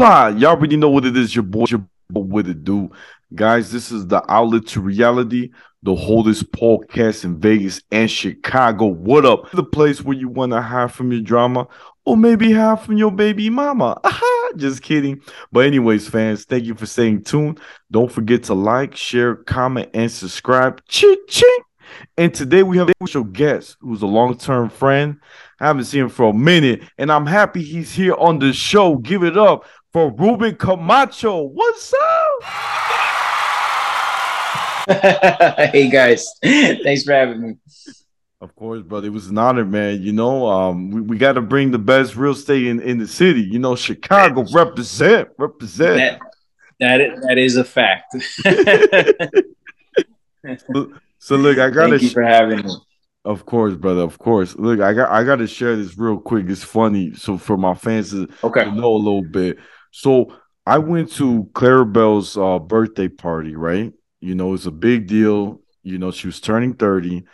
Y'all already know what it is. Your boy, your boy, what it do, guys. This is the outlet to reality. The holdest podcast in Vegas and Chicago. What up? The place where you want to hide from your drama, or maybe hide from your baby mama. Just kidding. But anyways, fans, thank you for staying tuned. Don't forget to like, share, comment, and subscribe. Ching ching. And today we have a special guest who's a long-term friend. I haven't seen him for a minute, and I'm happy he's here on the show. Give it up for Ruben Camacho. What's up? hey guys, thanks for having me. Of course, brother. It was an honor, man. You know, um, we, we got to bring the best real estate in, in the city. You know, Chicago represent, represent. That, that, is, that is a fact. so, so, look, I got to. Thank you for having me. Of course, brother. Of course. Look, I got I got to share this real quick. It's funny, so for my fans to, okay. to know a little bit. So I went to Clarabelle's uh, birthday party, right? You know, it's a big deal. You know, she was turning 30.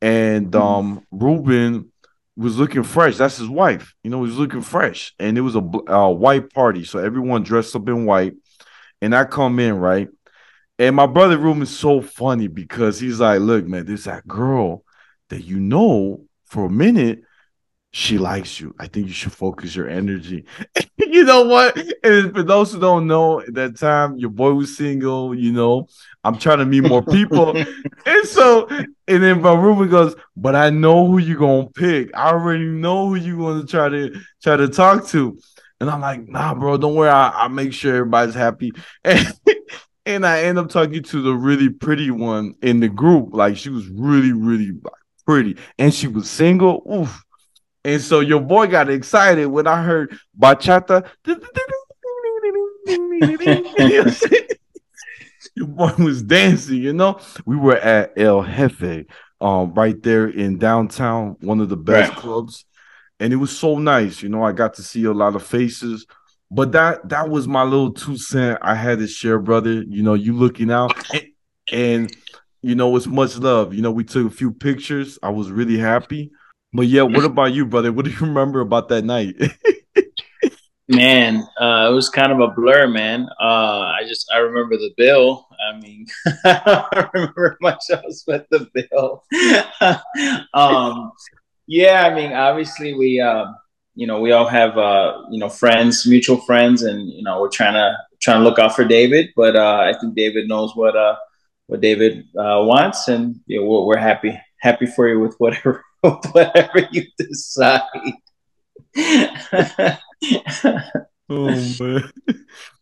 And mm-hmm. um Ruben was looking fresh. That's his wife. You know, he was looking fresh. And it was a uh, white party. So everyone dressed up in white. And I come in, right? And my brother Ruben is so funny because he's like, look, man, there's that girl that you know for a minute she likes you. I think you should focus your energy. you know what? And for those who don't know, at that time your boy was single. You know, I'm trying to meet more people, and so and then my Ruben goes, "But I know who you gonna pick. I already know who you gonna try to try to talk to." And I'm like, "Nah, bro, don't worry. I, will make sure everybody's happy." And and I end up talking to the really pretty one in the group. Like she was really, really pretty, and she was single. Oof and so your boy got excited when I heard bachata. your boy was dancing, you know. We were at El Jefe, um, right there in downtown, one of the best right. clubs. And it was so nice, you know. I got to see a lot of faces. But that that was my little two cent I had to share, brother. You know, you looking out and, and you know, it's much love. You know, we took a few pictures. I was really happy. But yeah, what about you, brother? What do you remember about that night? man, uh, it was kind of a blur, man. Uh, I just I remember the bill. I mean, I remember much else but the bill. um, yeah, I mean, obviously we, uh, you know, we all have uh, you know friends, mutual friends, and you know we're trying to trying to look out for David. But uh, I think David knows what uh, what David uh, wants, and you know, we're, we're happy happy for you with whatever whatever you decide. oh man,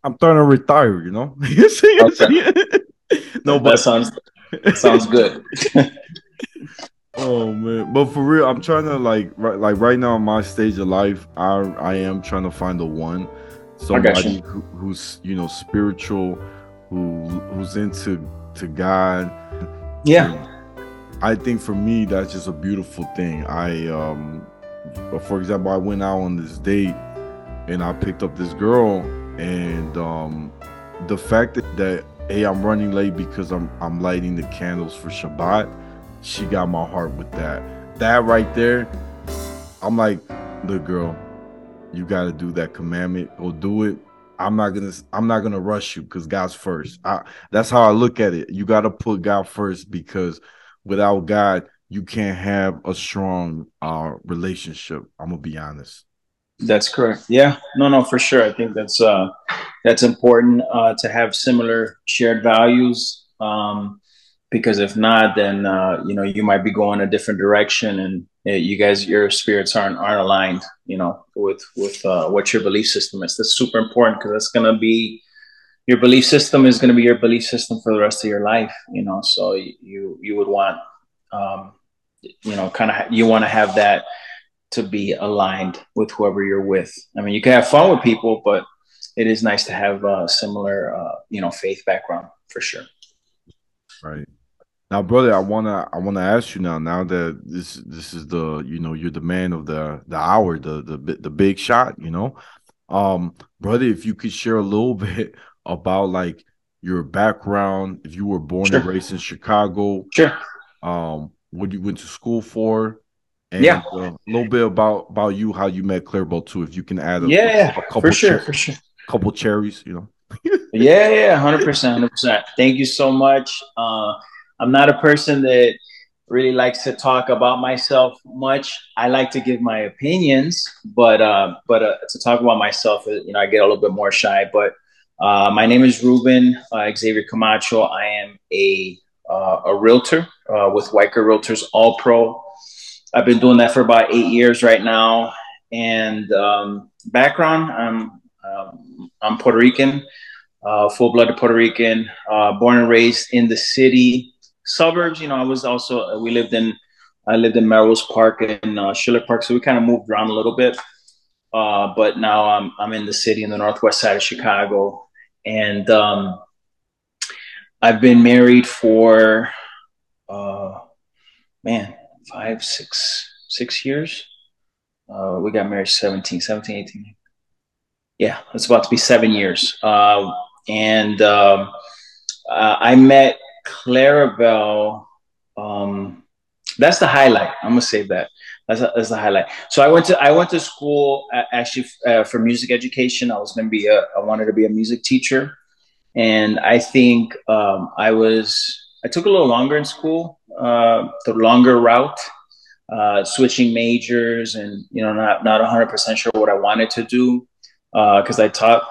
I'm trying to retire. You know. okay. no, but that sounds that sounds good. oh man, but for real, I'm trying to like right, like right now in my stage of life, I I am trying to find the one, somebody who, who's you know spiritual, who who's into to God. Yeah. I think for me that's just a beautiful thing. I um for example, I went out on this date and I picked up this girl and um the fact that, that hey I'm running late because I'm I'm lighting the candles for Shabbat, she got my heart with that. That right there, I'm like, the girl, you gotta do that commandment or do it. I'm not gonna I'm not gonna rush you because God's first. I, that's how I look at it. You gotta put God first because without God, you can't have a strong uh, relationship. I'm gonna be honest. That's correct. Yeah, no, no, for sure. I think that's uh, that's important uh, to have similar shared values. Um, because if not, then uh, you know you might be going a different direction, and uh, you guys, your spirits aren't aren't aligned. You know, with with uh, what your belief system is. That's super important because that's gonna be your belief system is going to be your belief system for the rest of your life you know so you you would want um, you know kind of you want to have that to be aligned with whoever you're with. I mean you can have fun with people but it is nice to have a similar uh, you know faith background for sure. Right. Now brother i want to i want to ask you now now that this this is the you know you're the man of the the hour the the the big shot you know? Um brother if you could share a little bit about like your background, if you were born sure. and raised in Chicago, sure. Um, what you went to school for, and yeah, uh, a little bit about about you, how you met Clarabelle too. If you can add, a, yeah, a, a couple for sure, for sure. couple cherries, you know. yeah, yeah, hundred percent, hundred percent. Thank you so much. Uh, I'm not a person that really likes to talk about myself much. I like to give my opinions, but uh, but uh, to talk about myself, you know, I get a little bit more shy. But uh, my name is Ruben uh, Xavier Camacho. I am a uh, a realtor with Weichert Realtors All Pro. I've been doing that for about eight years right now. And um, background, I'm um, I'm Puerto Rican, full-blooded Puerto Rican, born and raised in the city suburbs, you know, I was also uh, we lived in I lived in Melrose Park and uh, Schiller Park, so we kind of moved around a little bit. Uh, but now I'm I'm in the city in the northwest side of Chicago, and um, I've been married for uh, man five six six years. Uh, we got married 17, 17, 18. Yeah, it's about to be seven years. Uh, and um, I met Clarabelle, um, that's the highlight. I'm gonna say that. That's, a, that's the highlight. So I went to I went to school actually uh, for music education. I was gonna be a I wanted to be a music teacher, and I think um, I was I took a little longer in school, uh, the longer route, uh, switching majors, and you know not not 100 percent sure what I wanted to do because uh, I taught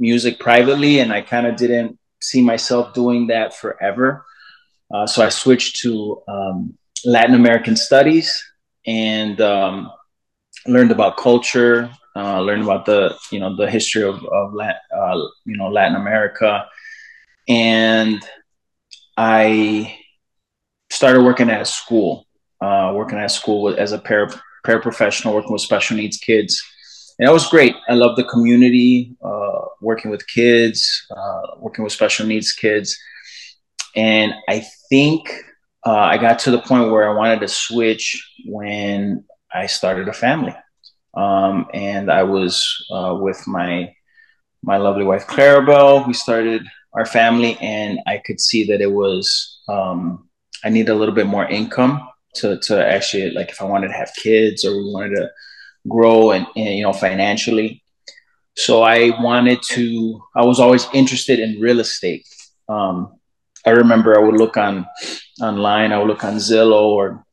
music privately, and I kind of didn't see myself doing that forever. Uh, so I switched to um, Latin American studies and um, learned about culture, uh, learned about the you know the history of, of Latin, uh, you know Latin America, and I started working at a school, uh, working at a school as a para paraprofessional, working with special needs kids. And that was great. I love the community, uh, working with kids, uh, working with special needs kids, and I think uh, I got to the point where I wanted to switch when I started a family, um, and I was uh, with my my lovely wife Clarabelle. We started our family, and I could see that it was um, I need a little bit more income to to actually like if I wanted to have kids or we wanted to grow and, and you know financially. So I wanted to. I was always interested in real estate. Um, I remember I would look on online. I would look on Zillow or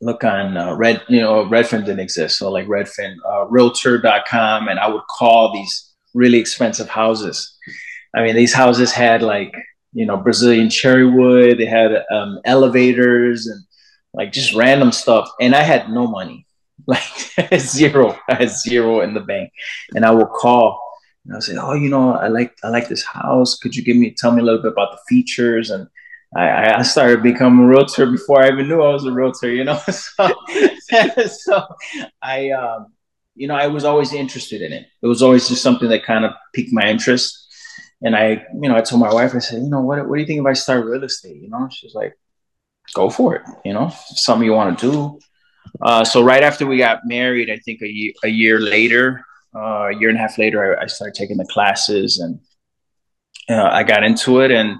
look on uh, Red. You know, Redfin didn't exist, so like Redfin, uh, Realtor.com, and I would call these really expensive houses. I mean, these houses had like you know Brazilian cherry wood. They had um, elevators and like just random stuff, and I had no money like zero. I had zero in the bank, and I would call and I would say, "Oh, you know, I like I like this house. Could you give me tell me a little bit about the features?" And I, I started becoming a realtor before I even knew I was a realtor. You know, so so I um, you know I was always interested in it. It was always just something that kind of piqued my interest. And I, you know, I told my wife, I said, you know, what, what do you think if I start real estate? You know, she's like, go for it. You know, something you want to do. Uh, so right after we got married, I think a year, a year later, uh, a year and a half later, I, I started taking the classes and uh, I got into it. And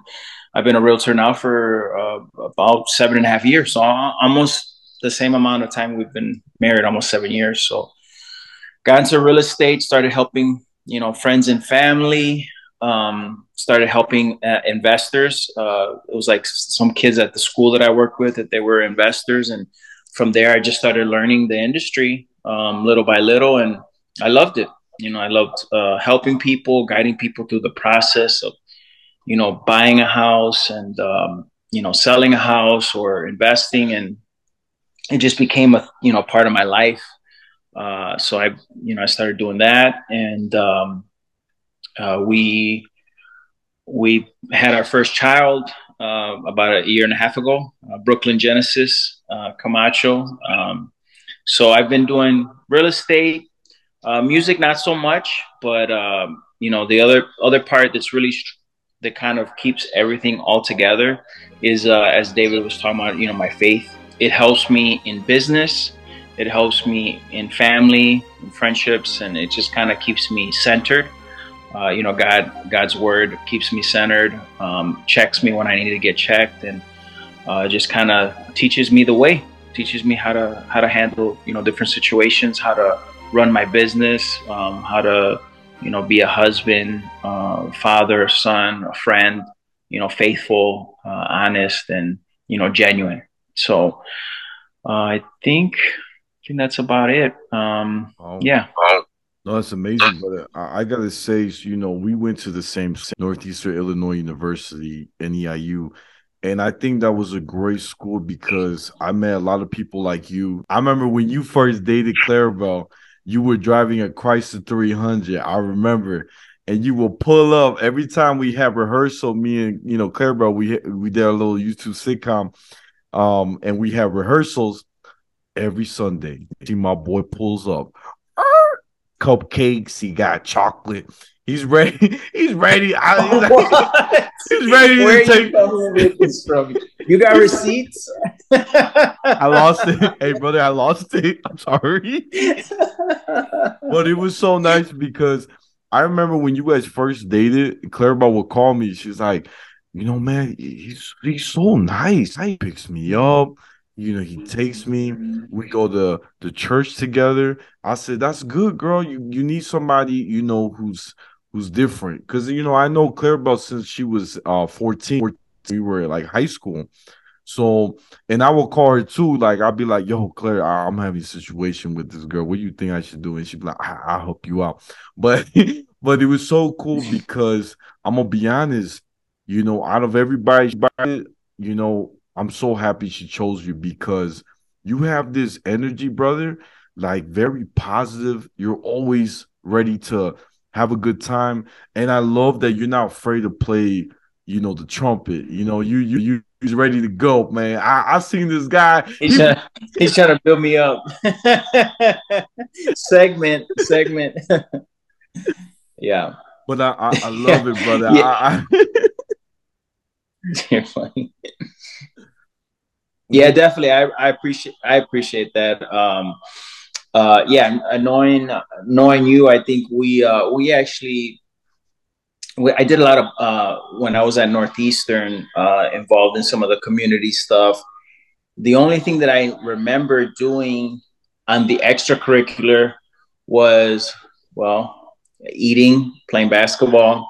I've been a realtor now for uh, about seven and a half years. So almost the same amount of time we've been married, almost seven years. So got into real estate, started helping, you know, friends and family, um, started helping uh, investors. Uh, it was like some kids at the school that I worked with that they were investors and from there, I just started learning the industry um, little by little, and I loved it. You know, I loved uh, helping people, guiding people through the process of, you know, buying a house and um, you know selling a house or investing, and it just became a you know part of my life. Uh, so I, you know, I started doing that, and um, uh, we we had our first child uh, about a year and a half ago, uh, Brooklyn Genesis uh, Camacho. Um, so I've been doing real estate, uh, music, not so much, but um, you know the other other part that's really that kind of keeps everything all together is uh, as David was talking about, you know, my faith. It helps me in business. It helps me in family, in friendships, and it just kind of keeps me centered uh, you know, God, God's word keeps me centered, um, checks me when I need to get checked, and uh, just kind of teaches me the way, teaches me how to how to handle you know different situations, how to run my business, um, how to you know, be a husband, uh, father, son, a friend, you know, faithful, uh, honest, and you know, genuine. So uh, I think I think that's about it. Um, wow. Yeah. No, that's amazing, but I, I, gotta say, you know, we went to the same Northeastern Illinois University, NEIU, and I think that was a great school because I met a lot of people like you. I remember when you first dated Clarabelle, you were driving a Chrysler 300. I remember, and you will pull up every time we have rehearsal. Me and you know Clarabelle, we we did a little YouTube sitcom, um, and we have rehearsals every Sunday. See, my boy pulls up cupcakes. He got chocolate. He's ready. He's ready. I, he's, he's ready Where to take. You, this from? you got receipts? I lost it. Hey, brother, I lost it. I'm sorry. but it was so nice because I remember when you guys first dated, Clarabelle would call me. She's like, you know, man, he's he's so nice. He picks me up. You know, he takes me. We go to the church together. I said, "That's good, girl. You you need somebody you know who's who's different." Because you know, I know Clarabelle since she was uh 14. We were like high school. So, and I will call her too. Like, I'll be like, "Yo, Claire, I'm having a situation with this girl. What do you think I should do?" And she'd be like, I- will help you out." But, but it was so cool because I'm gonna be honest. You know, out of everybody, you know, I'm so happy she chose you because you have this energy, brother, like very positive. You're always ready to have a good time. And I love that you're not afraid to play, you know, the trumpet. You know, you you you he's ready to go, man. I, I seen this guy. He's, he, trying, he's trying to build me up. segment, segment. yeah. But I, I, I love it, brother. Yeah. I, I... You're funny yeah definitely i, I appreciate i appreciate that um uh yeah knowing knowing you i think we uh we actually we, i did a lot of uh when i was at northeastern uh involved in some of the community stuff. The only thing that i remember doing on the extracurricular was well eating playing basketball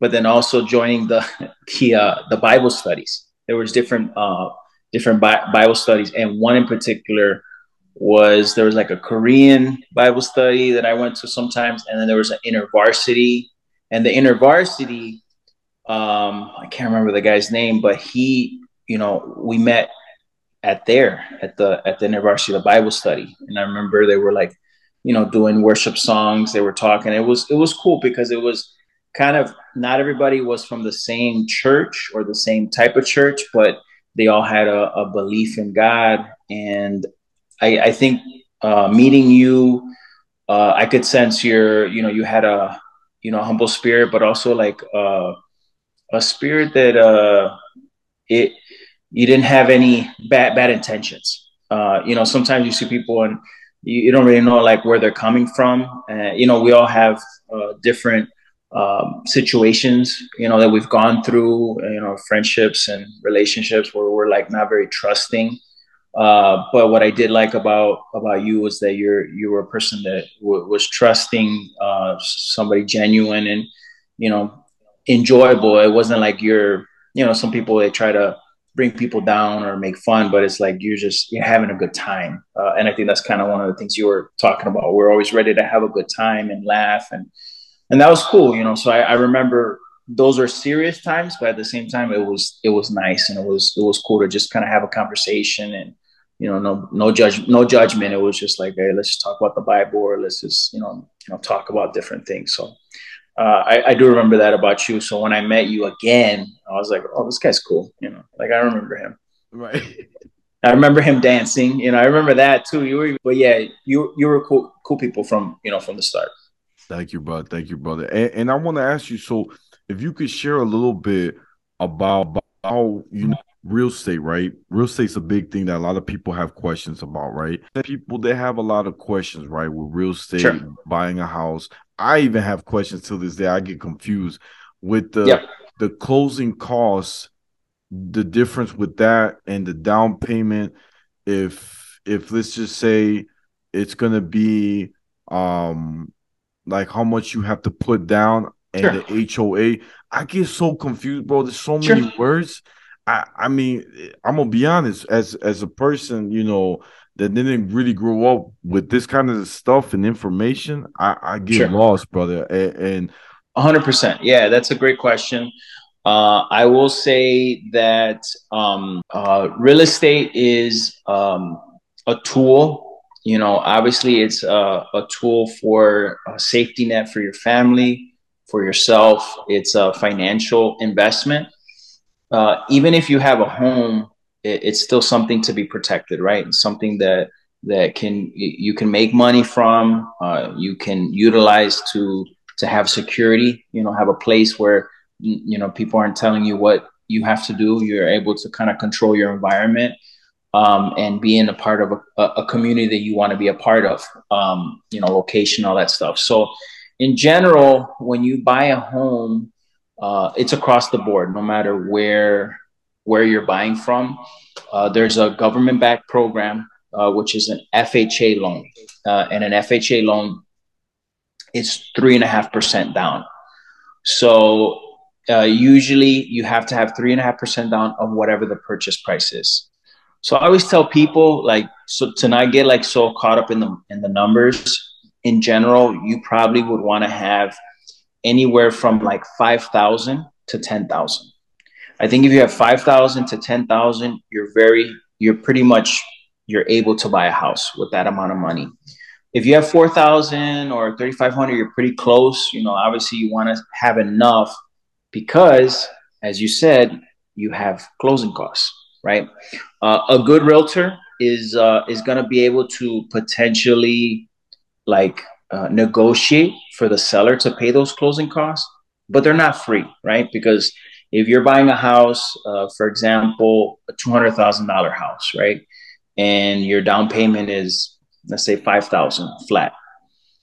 but then also joining the the uh, the bible studies. There was different uh different Bible studies, and one in particular was there was like a Korean Bible study that I went to sometimes, and then there was an InterVarsity, and the InterVarsity, um, I can't remember the guy's name, but he, you know, we met at there at the at the InterVarsity the Bible study, and I remember they were like, you know, doing worship songs. They were talking. It was it was cool because it was kind of not everybody was from the same church or the same type of church, but they all had a, a belief in God. And I, I think uh, meeting you, uh, I could sense your, you know, you had a, you know, humble spirit, but also like uh, a spirit that uh, it, you didn't have any bad bad intentions. Uh, you know, sometimes you see people and you, you don't really know like where they're coming from. Uh, you know, we all have uh, different um, situations, you know, that we've gone through, you know, friendships and relationships where we're like not very trusting. Uh, but what I did like about about you was that you're you were a person that w- was trusting, uh, somebody genuine and you know enjoyable. It wasn't like you're you know some people they try to bring people down or make fun, but it's like you're just you're having a good time. Uh, and I think that's kind of one of the things you were talking about. We're always ready to have a good time and laugh and and that was cool, you know. So I, I remember those are serious times, but at the same time, it was it was nice and it was it was cool to just kind of have a conversation and you know no no judge no judgment. It was just like hey, let's just talk about the Bible or let's just you know you know talk about different things. So uh, I, I do remember that about you. So when I met you again, I was like, oh, this guy's cool. You know, like I remember him. Right. I remember him dancing. You know, I remember that too. You were, but yeah, you you were cool cool people from you know from the start. Thank you, brother. Thank you, brother. And, and I want to ask you, so if you could share a little bit about, how you know real estate, right? Real estate's a big thing that a lot of people have questions about, right? People they have a lot of questions, right, with real estate, sure. buying a house. I even have questions to this day. I get confused with the yep. the closing costs, the difference with that and the down payment. If if let's just say it's gonna be um like how much you have to put down and sure. the HOA. I get so confused, bro. There's so sure. many words. I I mean, I'm gonna be honest, as as a person, you know, that didn't really grow up with this kind of stuff and information, I, I get sure. lost, brother. And, 100%. Yeah, that's a great question. Uh, I will say that um, uh, real estate is um, a tool. You know, obviously, it's a, a tool for a safety net for your family, for yourself. It's a financial investment. Uh, even if you have a home it, it's still something to be protected, right? Something that that can you can make money from, uh, you can utilize to to have security. You know, have a place where you know people aren't telling you what you have to do. You're able to kind of control your environment. Um, and being a part of a, a community that you want to be a part of, um, you know, location, all that stuff. So, in general, when you buy a home, uh, it's across the board, no matter where where you're buying from. Uh, there's a government backed program, uh, which is an FHA loan. Uh, and an FHA loan is three and a half percent down. So uh, usually you have to have three and a half percent down of whatever the purchase price is. So I always tell people like so to not get like so caught up in the in the numbers in general, you probably would want to have anywhere from like five thousand to ten thousand. I think if you have 5,000 to 10,000, you're very, you're pretty much, you're able to buy a house with that amount of money. If you have 4,000 or 3,500, you're pretty close. You know, obviously you want to have enough because, as you said, you have closing costs, right? Uh, a good realtor is uh, is going to be able to potentially like uh, negotiate for the seller to pay those closing costs, but they're not free, right? Because if you're buying a house, uh, for example, a two hundred thousand dollar house, right, and your down payment is let's say five thousand flat.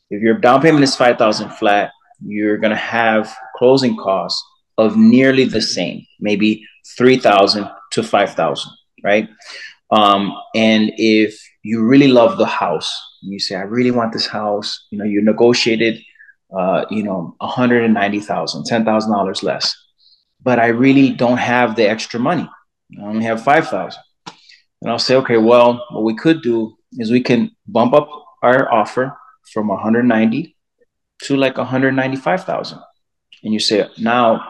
If your down payment is five thousand flat, you're gonna have closing costs of nearly the same, maybe three thousand to five thousand, right? Um, and if you really love the house, you say, I really want this house, you know, you negotiated, uh, you know, $190,000, $10,000 less but I really don't have the extra money. I only have 5,000. And I'll say, okay, well, what we could do is we can bump up our offer from 190 to like 195,000. And you say, now,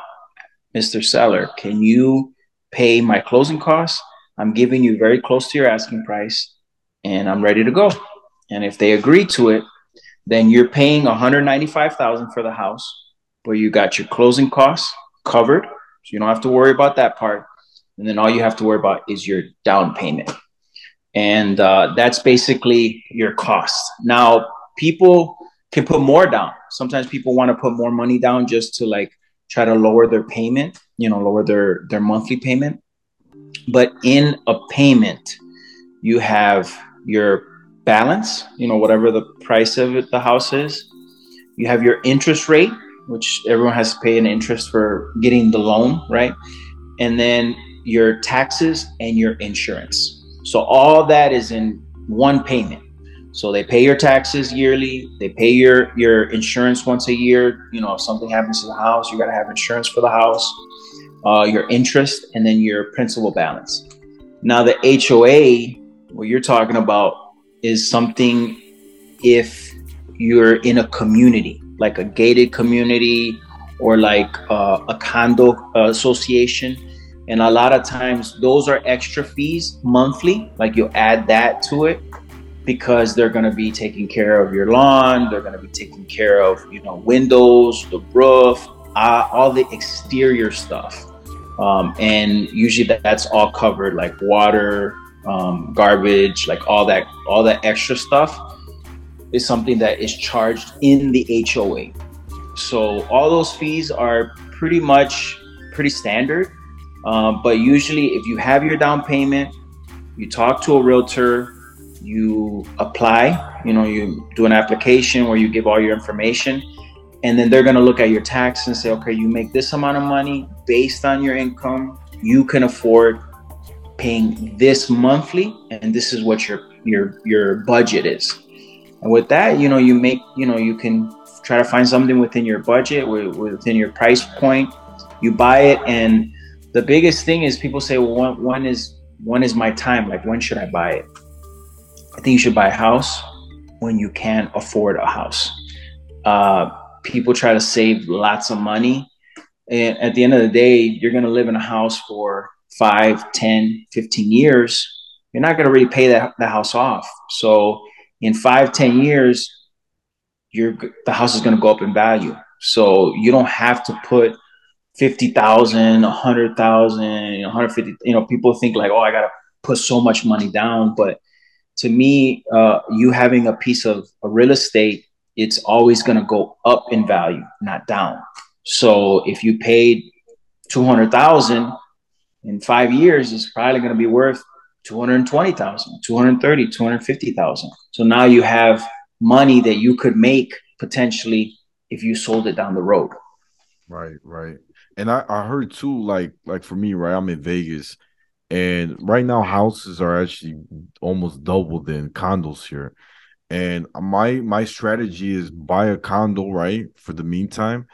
Mr. Seller, can you pay my closing costs? I'm giving you very close to your asking price and I'm ready to go. And if they agree to it, then you're paying 195,000 for the house, but you got your closing costs covered so you don't have to worry about that part. And then all you have to worry about is your down payment. And uh, that's basically your cost. Now, people can put more down. Sometimes people want to put more money down just to like try to lower their payment, you know, lower their, their monthly payment. But in a payment, you have your balance, you know, whatever the price of it, the house is. You have your interest rate, which everyone has to pay an interest for getting the loan, right? And then your taxes and your insurance. So all that is in one payment. So they pay your taxes yearly, they pay your your insurance once a year. You know, if something happens to the house, you got to have insurance for the house, uh, your interest, and then your principal balance. Now the HOA, what you're talking about, is something if you're in a community like a gated community or like uh, a condo association. And a lot of times those are extra fees monthly, like you add that to it because they're going to be taking care of your lawn, they're going to be taking care of, you know, windows, the roof, uh, all the exterior stuff. Um, and usually that, that's all covered like water, um, garbage, like all that, all that extra stuff is something that is charged in the HOA. So all those fees are pretty much pretty standard. Um, but usually, if you have your down payment, you talk to a realtor, you apply, you know, you do an application where you give all your information, and then they're going to look at your tax and say, okay, you make this amount of money based on your income, you can afford paying this monthly, and this is what your your your budget is. And with that, you know, you make, you know, you can try to find something within your budget, within your price point. You buy it, and the biggest thing is people say, well, when, when is when is my time? Like, when should I buy it? I think you should buy a house when you can't afford a house. Uh, people try to save lots of money. And at the end of the day, you're going to live in a house for 5, 10, 15 years. You're not going to really pay that, that house off. So in five, 10 years, you're, the house is going to go up in value. So you don't have to put 50,000, 100,000, 150, you know, people think like, oh, I got to put so much money down. But to me, uh, you having a piece of a real estate, it's always going to go up in value, not down. So if you paid 200,000 in five years, it's probably going to be worth 220,000, 230, 250,000. So now you have money that you could make potentially if you sold it down the road. Right, right. And I, I heard too, like like for me, right? I'm in Vegas, and right now houses are actually almost double than condos here. And my my strategy is buy a condo, right, for the meantime,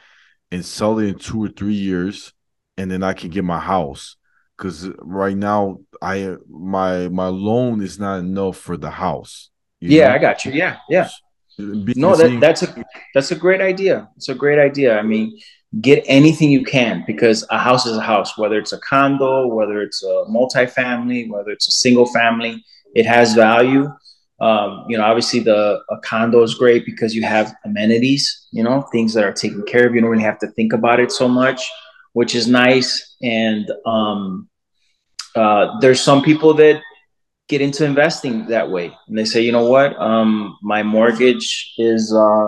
and sell it in two or three years, and then I can get my house. Cause right now I my my loan is not enough for the house. yeah, know? I got you. Yeah, yeah. No, that, that's a that's a great idea. It's a great idea. I mean, get anything you can because a house is a house, whether it's a condo, whether it's a multifamily, whether it's a single family, it has value. Um, you know, obviously the a condo is great because you have amenities, you know, things that are taken care of. You don't really have to think about it so much, which is nice. And um, uh, there's some people that get into investing that way, and they say, you know what, um, my mortgage is uh,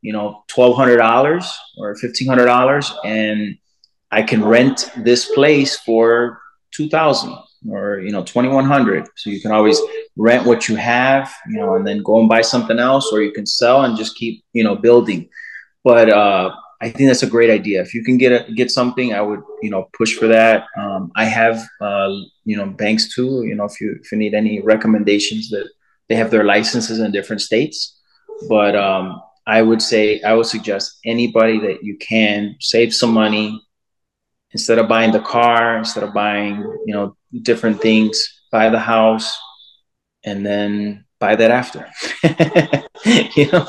you know, twelve hundred dollars or fifteen hundred dollars, and I can rent this place for two thousand or you know twenty one hundred. So you can always rent what you have, you know, and then go and buy something else, or you can sell and just keep you know building. But uh, I think that's a great idea. If you can get a, get something, I would you know push for that. Um, I have uh, you know banks too. You know if you if you need any recommendations that they have their licenses in different states, but um, I would say I would suggest anybody that you can save some money instead of buying the car, instead of buying you know different things, buy the house, and then buy that after. you know.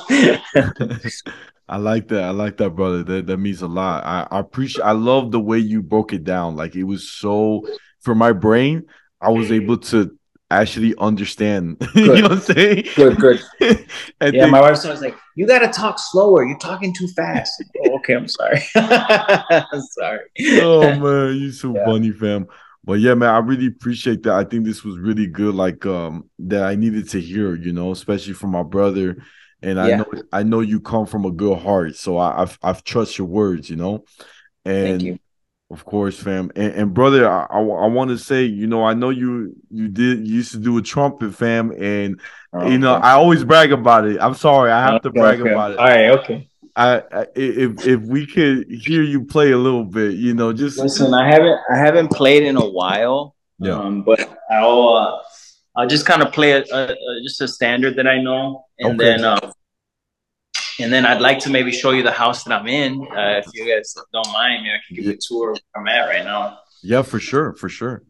I like that. I like that, brother. That that means a lot. I, I appreciate. I love the way you broke it down. Like it was so for my brain. I was able to actually understand. you know what I'm saying? Good, good. yeah, my wife was like, "You got to talk slower. You're talking too fast." oh, okay, I'm sorry. I'm sorry. oh man, you so yeah. funny, fam. But yeah, man, I really appreciate that. I think this was really good. Like um, that I needed to hear. You know, especially from my brother. And I know I know you come from a good heart, so I, I've I've trust your words. You know, and of course, fam. And, and brother, I, I, I want to say, you know, I know you you did you used to do a trumpet, fam, and oh, you know, okay. I always brag about it. I'm sorry, I have okay, to brag okay. about it. All right, okay. I, I, if if we could hear you play a little bit, you know, just listen. I haven't I haven't played in a while. Yeah. Um, but I'll uh, I'll just kind of play a, a, a, just a standard that I know, and then uh, and then I'd like to maybe show you the house that I'm in. Uh, if you guys don't mind, maybe I can give you a tour where I'm at right now. Yeah, for sure, for sure.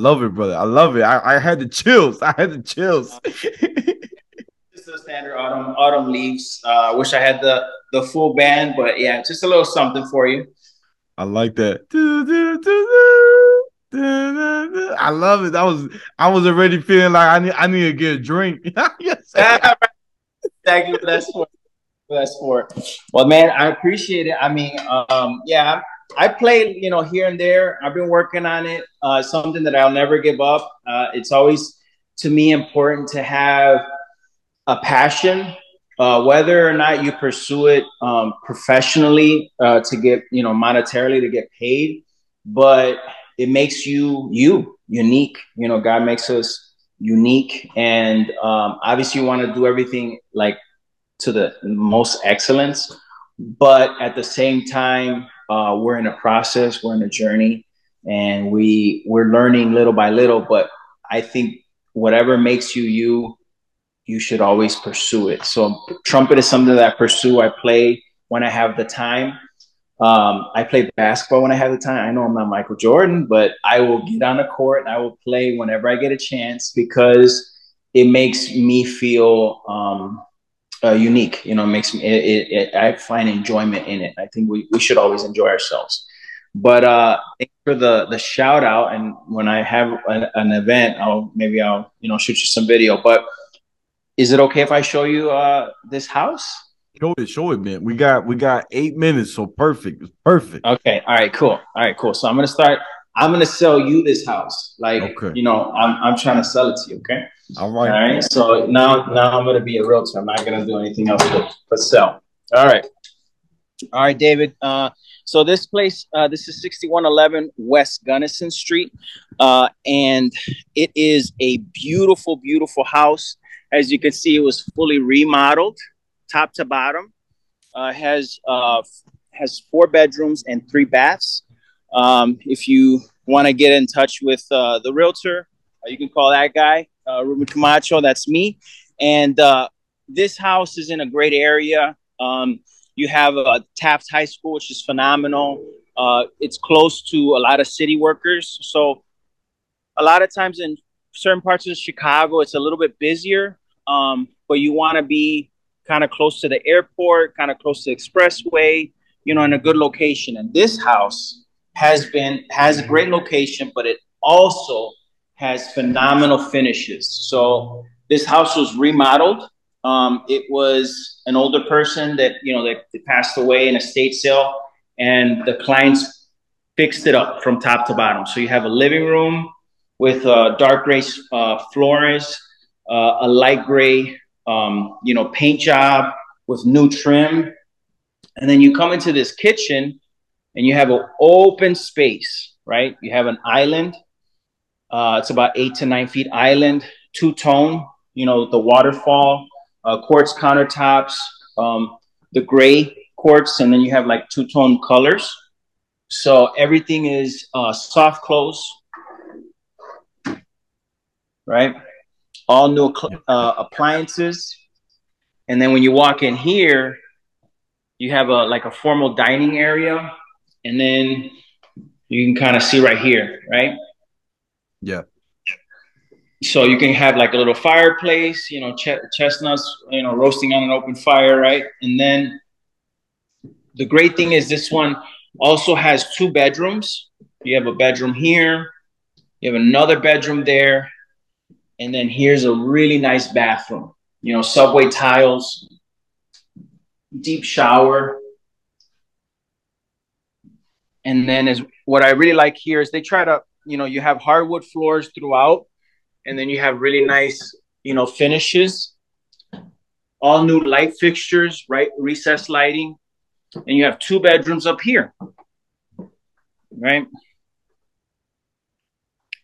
Love it, brother. I love it. I, I had the chills. I had the chills. just the standard autumn autumn leaves. Uh, wish I had the the full band, but yeah, just a little something for you. I like that. I love it. I was I was already feeling like I need I need to get a drink. yes. what that's for. That's for. Well, man, I appreciate it. I mean, um, yeah, I play, you know, here and there. I've been working on it. Uh, something that I'll never give up. Uh, it's always to me important to have a passion, uh, whether or not you pursue it um, professionally uh, to get, you know, monetarily to get paid, but it makes you you unique. You know, God makes us unique, and um, obviously you want to do everything like to the most excellence, but at the same time uh, we're in a process, we're in a journey, and we we're learning little by little. But I think whatever makes you you, you should always pursue it. So trumpet is something that I pursue. I play when I have the time. Um, I play basketball when I have the time. I know I'm not Michael Jordan, but I will get on the court and I will play whenever I get a chance because it makes me feel um, uh, unique. You know, makes me. It, it, it, I find enjoyment in it. I think we, we should always enjoy ourselves. But uh, for the the shout out, and when I have an, an, event, I'll maybe I'll you know shoot you some video. But is it okay if I show you uh, this house? Show it, show it, man. We got we got eight minutes, so perfect. It's perfect. Okay. All right. Cool. All right. Cool. So I'm gonna start. I'm gonna sell you this house. Like, okay. you know, I'm I'm trying to sell it to you. Okay. All right. All right. So now, now I'm going to be a realtor. I'm not going to do anything else but, but sell. All right. All right, David. Uh, so this place, uh, this is 6111 West Gunnison Street, uh, and it is a beautiful, beautiful house. As you can see, it was fully remodeled, top to bottom. Uh, has uh, has four bedrooms and three baths. Um, if you want to get in touch with uh, the realtor, uh, you can call that guy uh, Ruben Camacho. That's me. And uh, this house is in a great area. Um, you have a Taft High School, which is phenomenal. Uh, it's close to a lot of city workers. So a lot of times in certain parts of Chicago, it's a little bit busier, um, but you want to be kind of close to the airport, kind of close to the expressway, you know, in a good location. And this house has been has a great location, but it also has phenomenal finishes. So this house was remodeled. Um, it was an older person that you know that, passed away in a state sale, and the clients fixed it up from top to bottom. So you have a living room with uh, dark gray uh, floors, uh, a light gray, um, you know, paint job with new trim, and then you come into this kitchen, and you have an open space. Right, you have an island uh, it's about eight to nine feet island, two tone, you know, the waterfall, uh, quartz countertops, um, the gray quartz, and then you have like two tone colors. So everything is uh, soft close, right? All new uh, appliances. And then when you walk in here, you have a like a formal dining area, and then you can kind of see right here, right? Yeah. So you can have like a little fireplace, you know, ch- chestnuts, you know, roasting on an open fire, right? And then the great thing is this one also has two bedrooms. You have a bedroom here, you have another bedroom there, and then here's a really nice bathroom. You know, subway tiles, deep shower. And then is what I really like here is they try to you know you have hardwood floors throughout and then you have really nice you know finishes. All new light fixtures right recessed lighting. And you have two bedrooms up here right?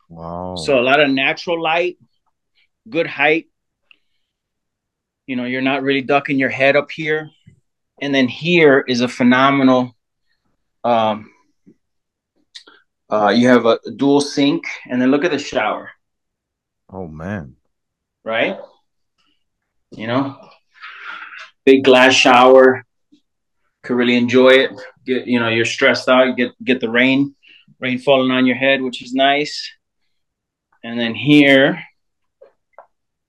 Wow. So a lot of natural light good height. You know you're not really ducking your head up here. And then here is a phenomenal um, uh, you have a dual sink, and then look at the shower. Oh man! Right? You know, big glass shower. Could really enjoy it. Get you know, you're stressed out. You get get the rain, rain falling on your head, which is nice. And then here,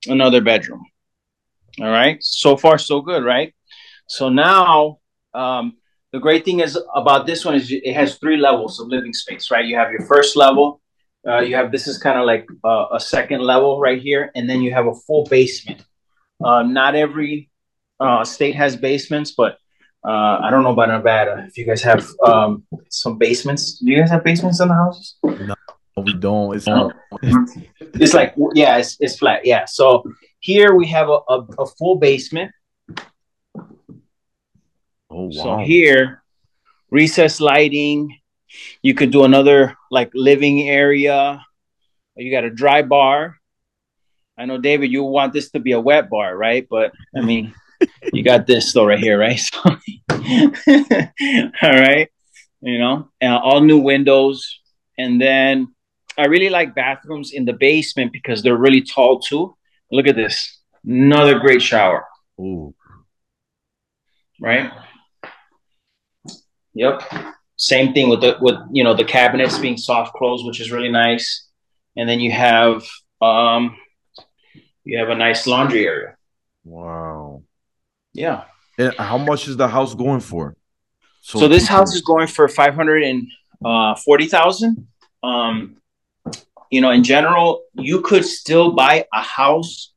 another bedroom. All right. So far, so good, right? So now, um, the great thing is about this one is it has three levels of living space, right? You have your first level, uh, you have this is kind of like uh, a second level right here, and then you have a full basement. Uh, not every uh, state has basements, but uh, I don't know about Nevada. If you guys have um, some basements, do you guys have basements in the houses? No, we don't. It's not. it's like yeah, it's, it's flat. Yeah. So here we have a, a, a full basement. Oh wow! So here, recess lighting. You could do another like living area. You got a dry bar. I know, David, you want this to be a wet bar, right? But I mean, you got this though right here, right? So, all right, you know, uh, all new windows, and then I really like bathrooms in the basement because they're really tall too. Look at this, another great shower. Ooh. Right. Yep. Same thing with the with you know the cabinets being soft close, which is really nice, and then you have um you have a nice laundry area. Wow. Yeah. And how much is the house going for? So, so this house is going for five hundred and uh, forty thousand. Um, you know, in general, you could still buy a house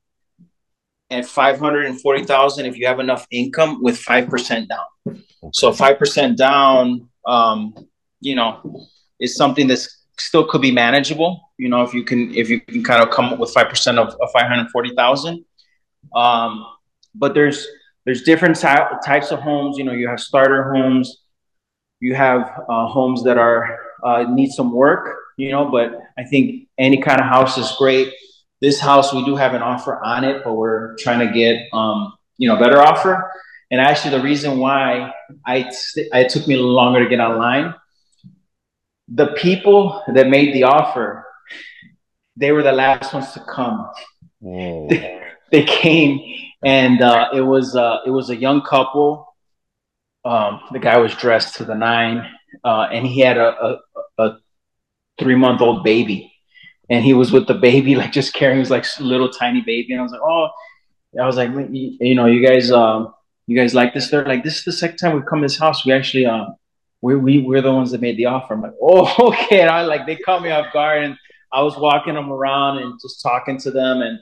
at five hundred and forty thousand if you have enough income with five percent down. Okay. So five percent down, um, you know, is something that's still could be manageable. You know, if you can if you can kind of come up with five percent of, of five hundred forty thousand. Um, but there's there's different ty- types of homes. You know, you have starter homes, you have uh, homes that are uh, need some work. You know, but I think any kind of house is great. This house, we do have an offer on it, but we're trying to get um, you know better offer. And actually, the reason why I it took me a little longer to get online, the people that made the offer, they were the last ones to come. They, they came and uh, it was uh, it was a young couple. Um, the guy was dressed to the nine, uh, and he had a, a, a three month old baby, and he was with the baby, like just carrying his like little tiny baby. And I was like, oh, I was like, you know, you guys, um, you guys like this? They're like, this is the second time we've come to this house. We actually, um, we we we're the ones that made the offer. I'm like, oh, okay. And I like they caught me off guard, and I was walking them around and just talking to them and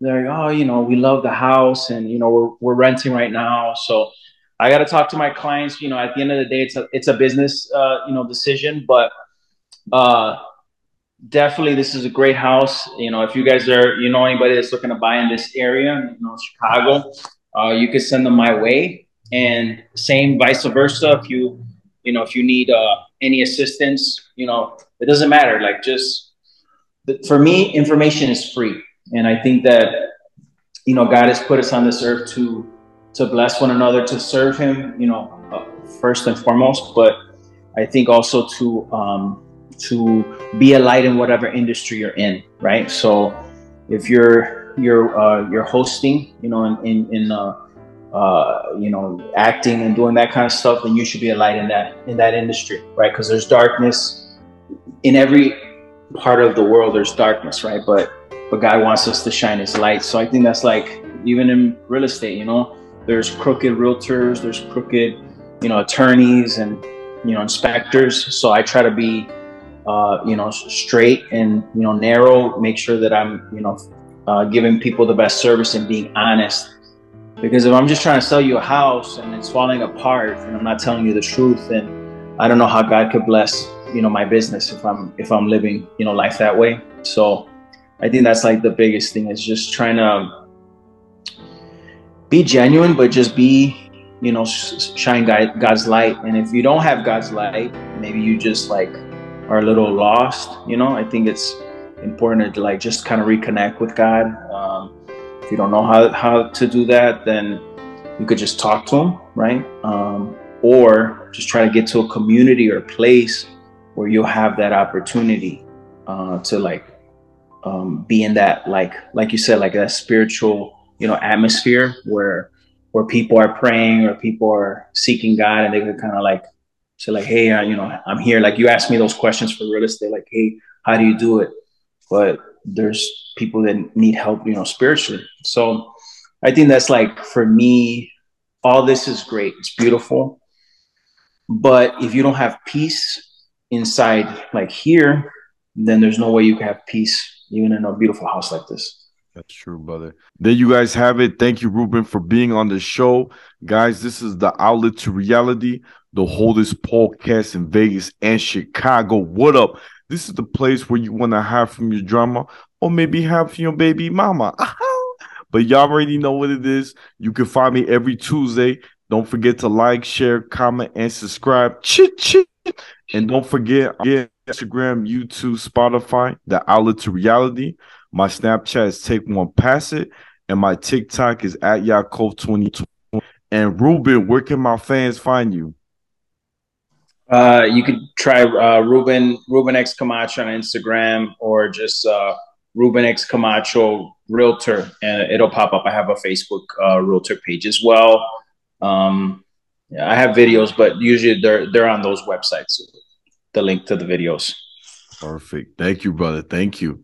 they're like, oh, you know, we love the house and, you know, we're, we're renting right now. So I got to talk to my clients, you know, at the end of the day, it's a, it's a business, uh, you know, decision, but, uh, definitely this is a great house. You know, if you guys are, you know, anybody that's looking to buy in this area, you know, Chicago, uh, you can send them my way and same vice versa. If you, you know, if you need, uh, any assistance, you know, it doesn't matter. Like just for me, information is free and I think that, you know, God has put us on this earth to, to bless one another, to serve Him, you know, uh, first and foremost, but I think also to, um, to be a light in whatever industry you're in, right? So if you're, you're, uh, you're hosting, you know, in, in, in uh, uh, you know, acting and doing that kind of stuff, then you should be a light in that in that industry, right? Because there's darkness in every part of the world. There's darkness, right? But but God wants us to shine His light. So I think that's like even in real estate, you know, there's crooked realtors, there's crooked, you know, attorneys and you know inspectors. So I try to be, uh, you know, straight and you know narrow. Make sure that I'm, you know, uh, giving people the best service and being honest. Because if I'm just trying to sell you a house and it's falling apart and I'm not telling you the truth, then I don't know how God could bless you know my business if I'm if I'm living you know life that way. So I think that's like the biggest thing is just trying to be genuine, but just be, you know, shine God's light. And if you don't have God's light, maybe you just like are a little lost. You know, I think it's important to like just kind of reconnect with God. Um, if you don't know how how to do that, then you could just talk to Him, right? Um, or just try to get to a community or place where you'll have that opportunity uh, to like um, be in that like like you said like that spiritual you know atmosphere where where people are praying or people are seeking God and they can kind of like say like hey uh, you know I'm here like you asked me those questions for real estate like hey how do you do it but there's people that need help, you know, spiritually. So I think that's like for me, all this is great. It's beautiful. But if you don't have peace inside, like here, then there's no way you can have peace even in a beautiful house like this. That's true, brother. There you guys have it. Thank you, Ruben, for being on the show. Guys, this is the outlet to reality, the oldest podcast in Vegas and Chicago. What up? This is the place where you want to have from your drama or maybe have from your baby mama. but y'all already know what it is. You can find me every Tuesday. Don't forget to like, share, comment, and subscribe. Chit, chit. And don't forget, yeah, Instagram, YouTube, Spotify, the outlet to reality. My Snapchat is take one pass it, and my TikTok is at Yaakov 2020. And Ruben, where can my fans find you? Uh, you could try uh, Ruben Ruben X Camacho on Instagram or just uh, Ruben X Camacho Realtor, and it'll pop up. I have a Facebook uh, Realtor page as well. Um, yeah, I have videos, but usually they're they're on those websites. The link to the videos. Perfect. Thank you, brother. Thank you.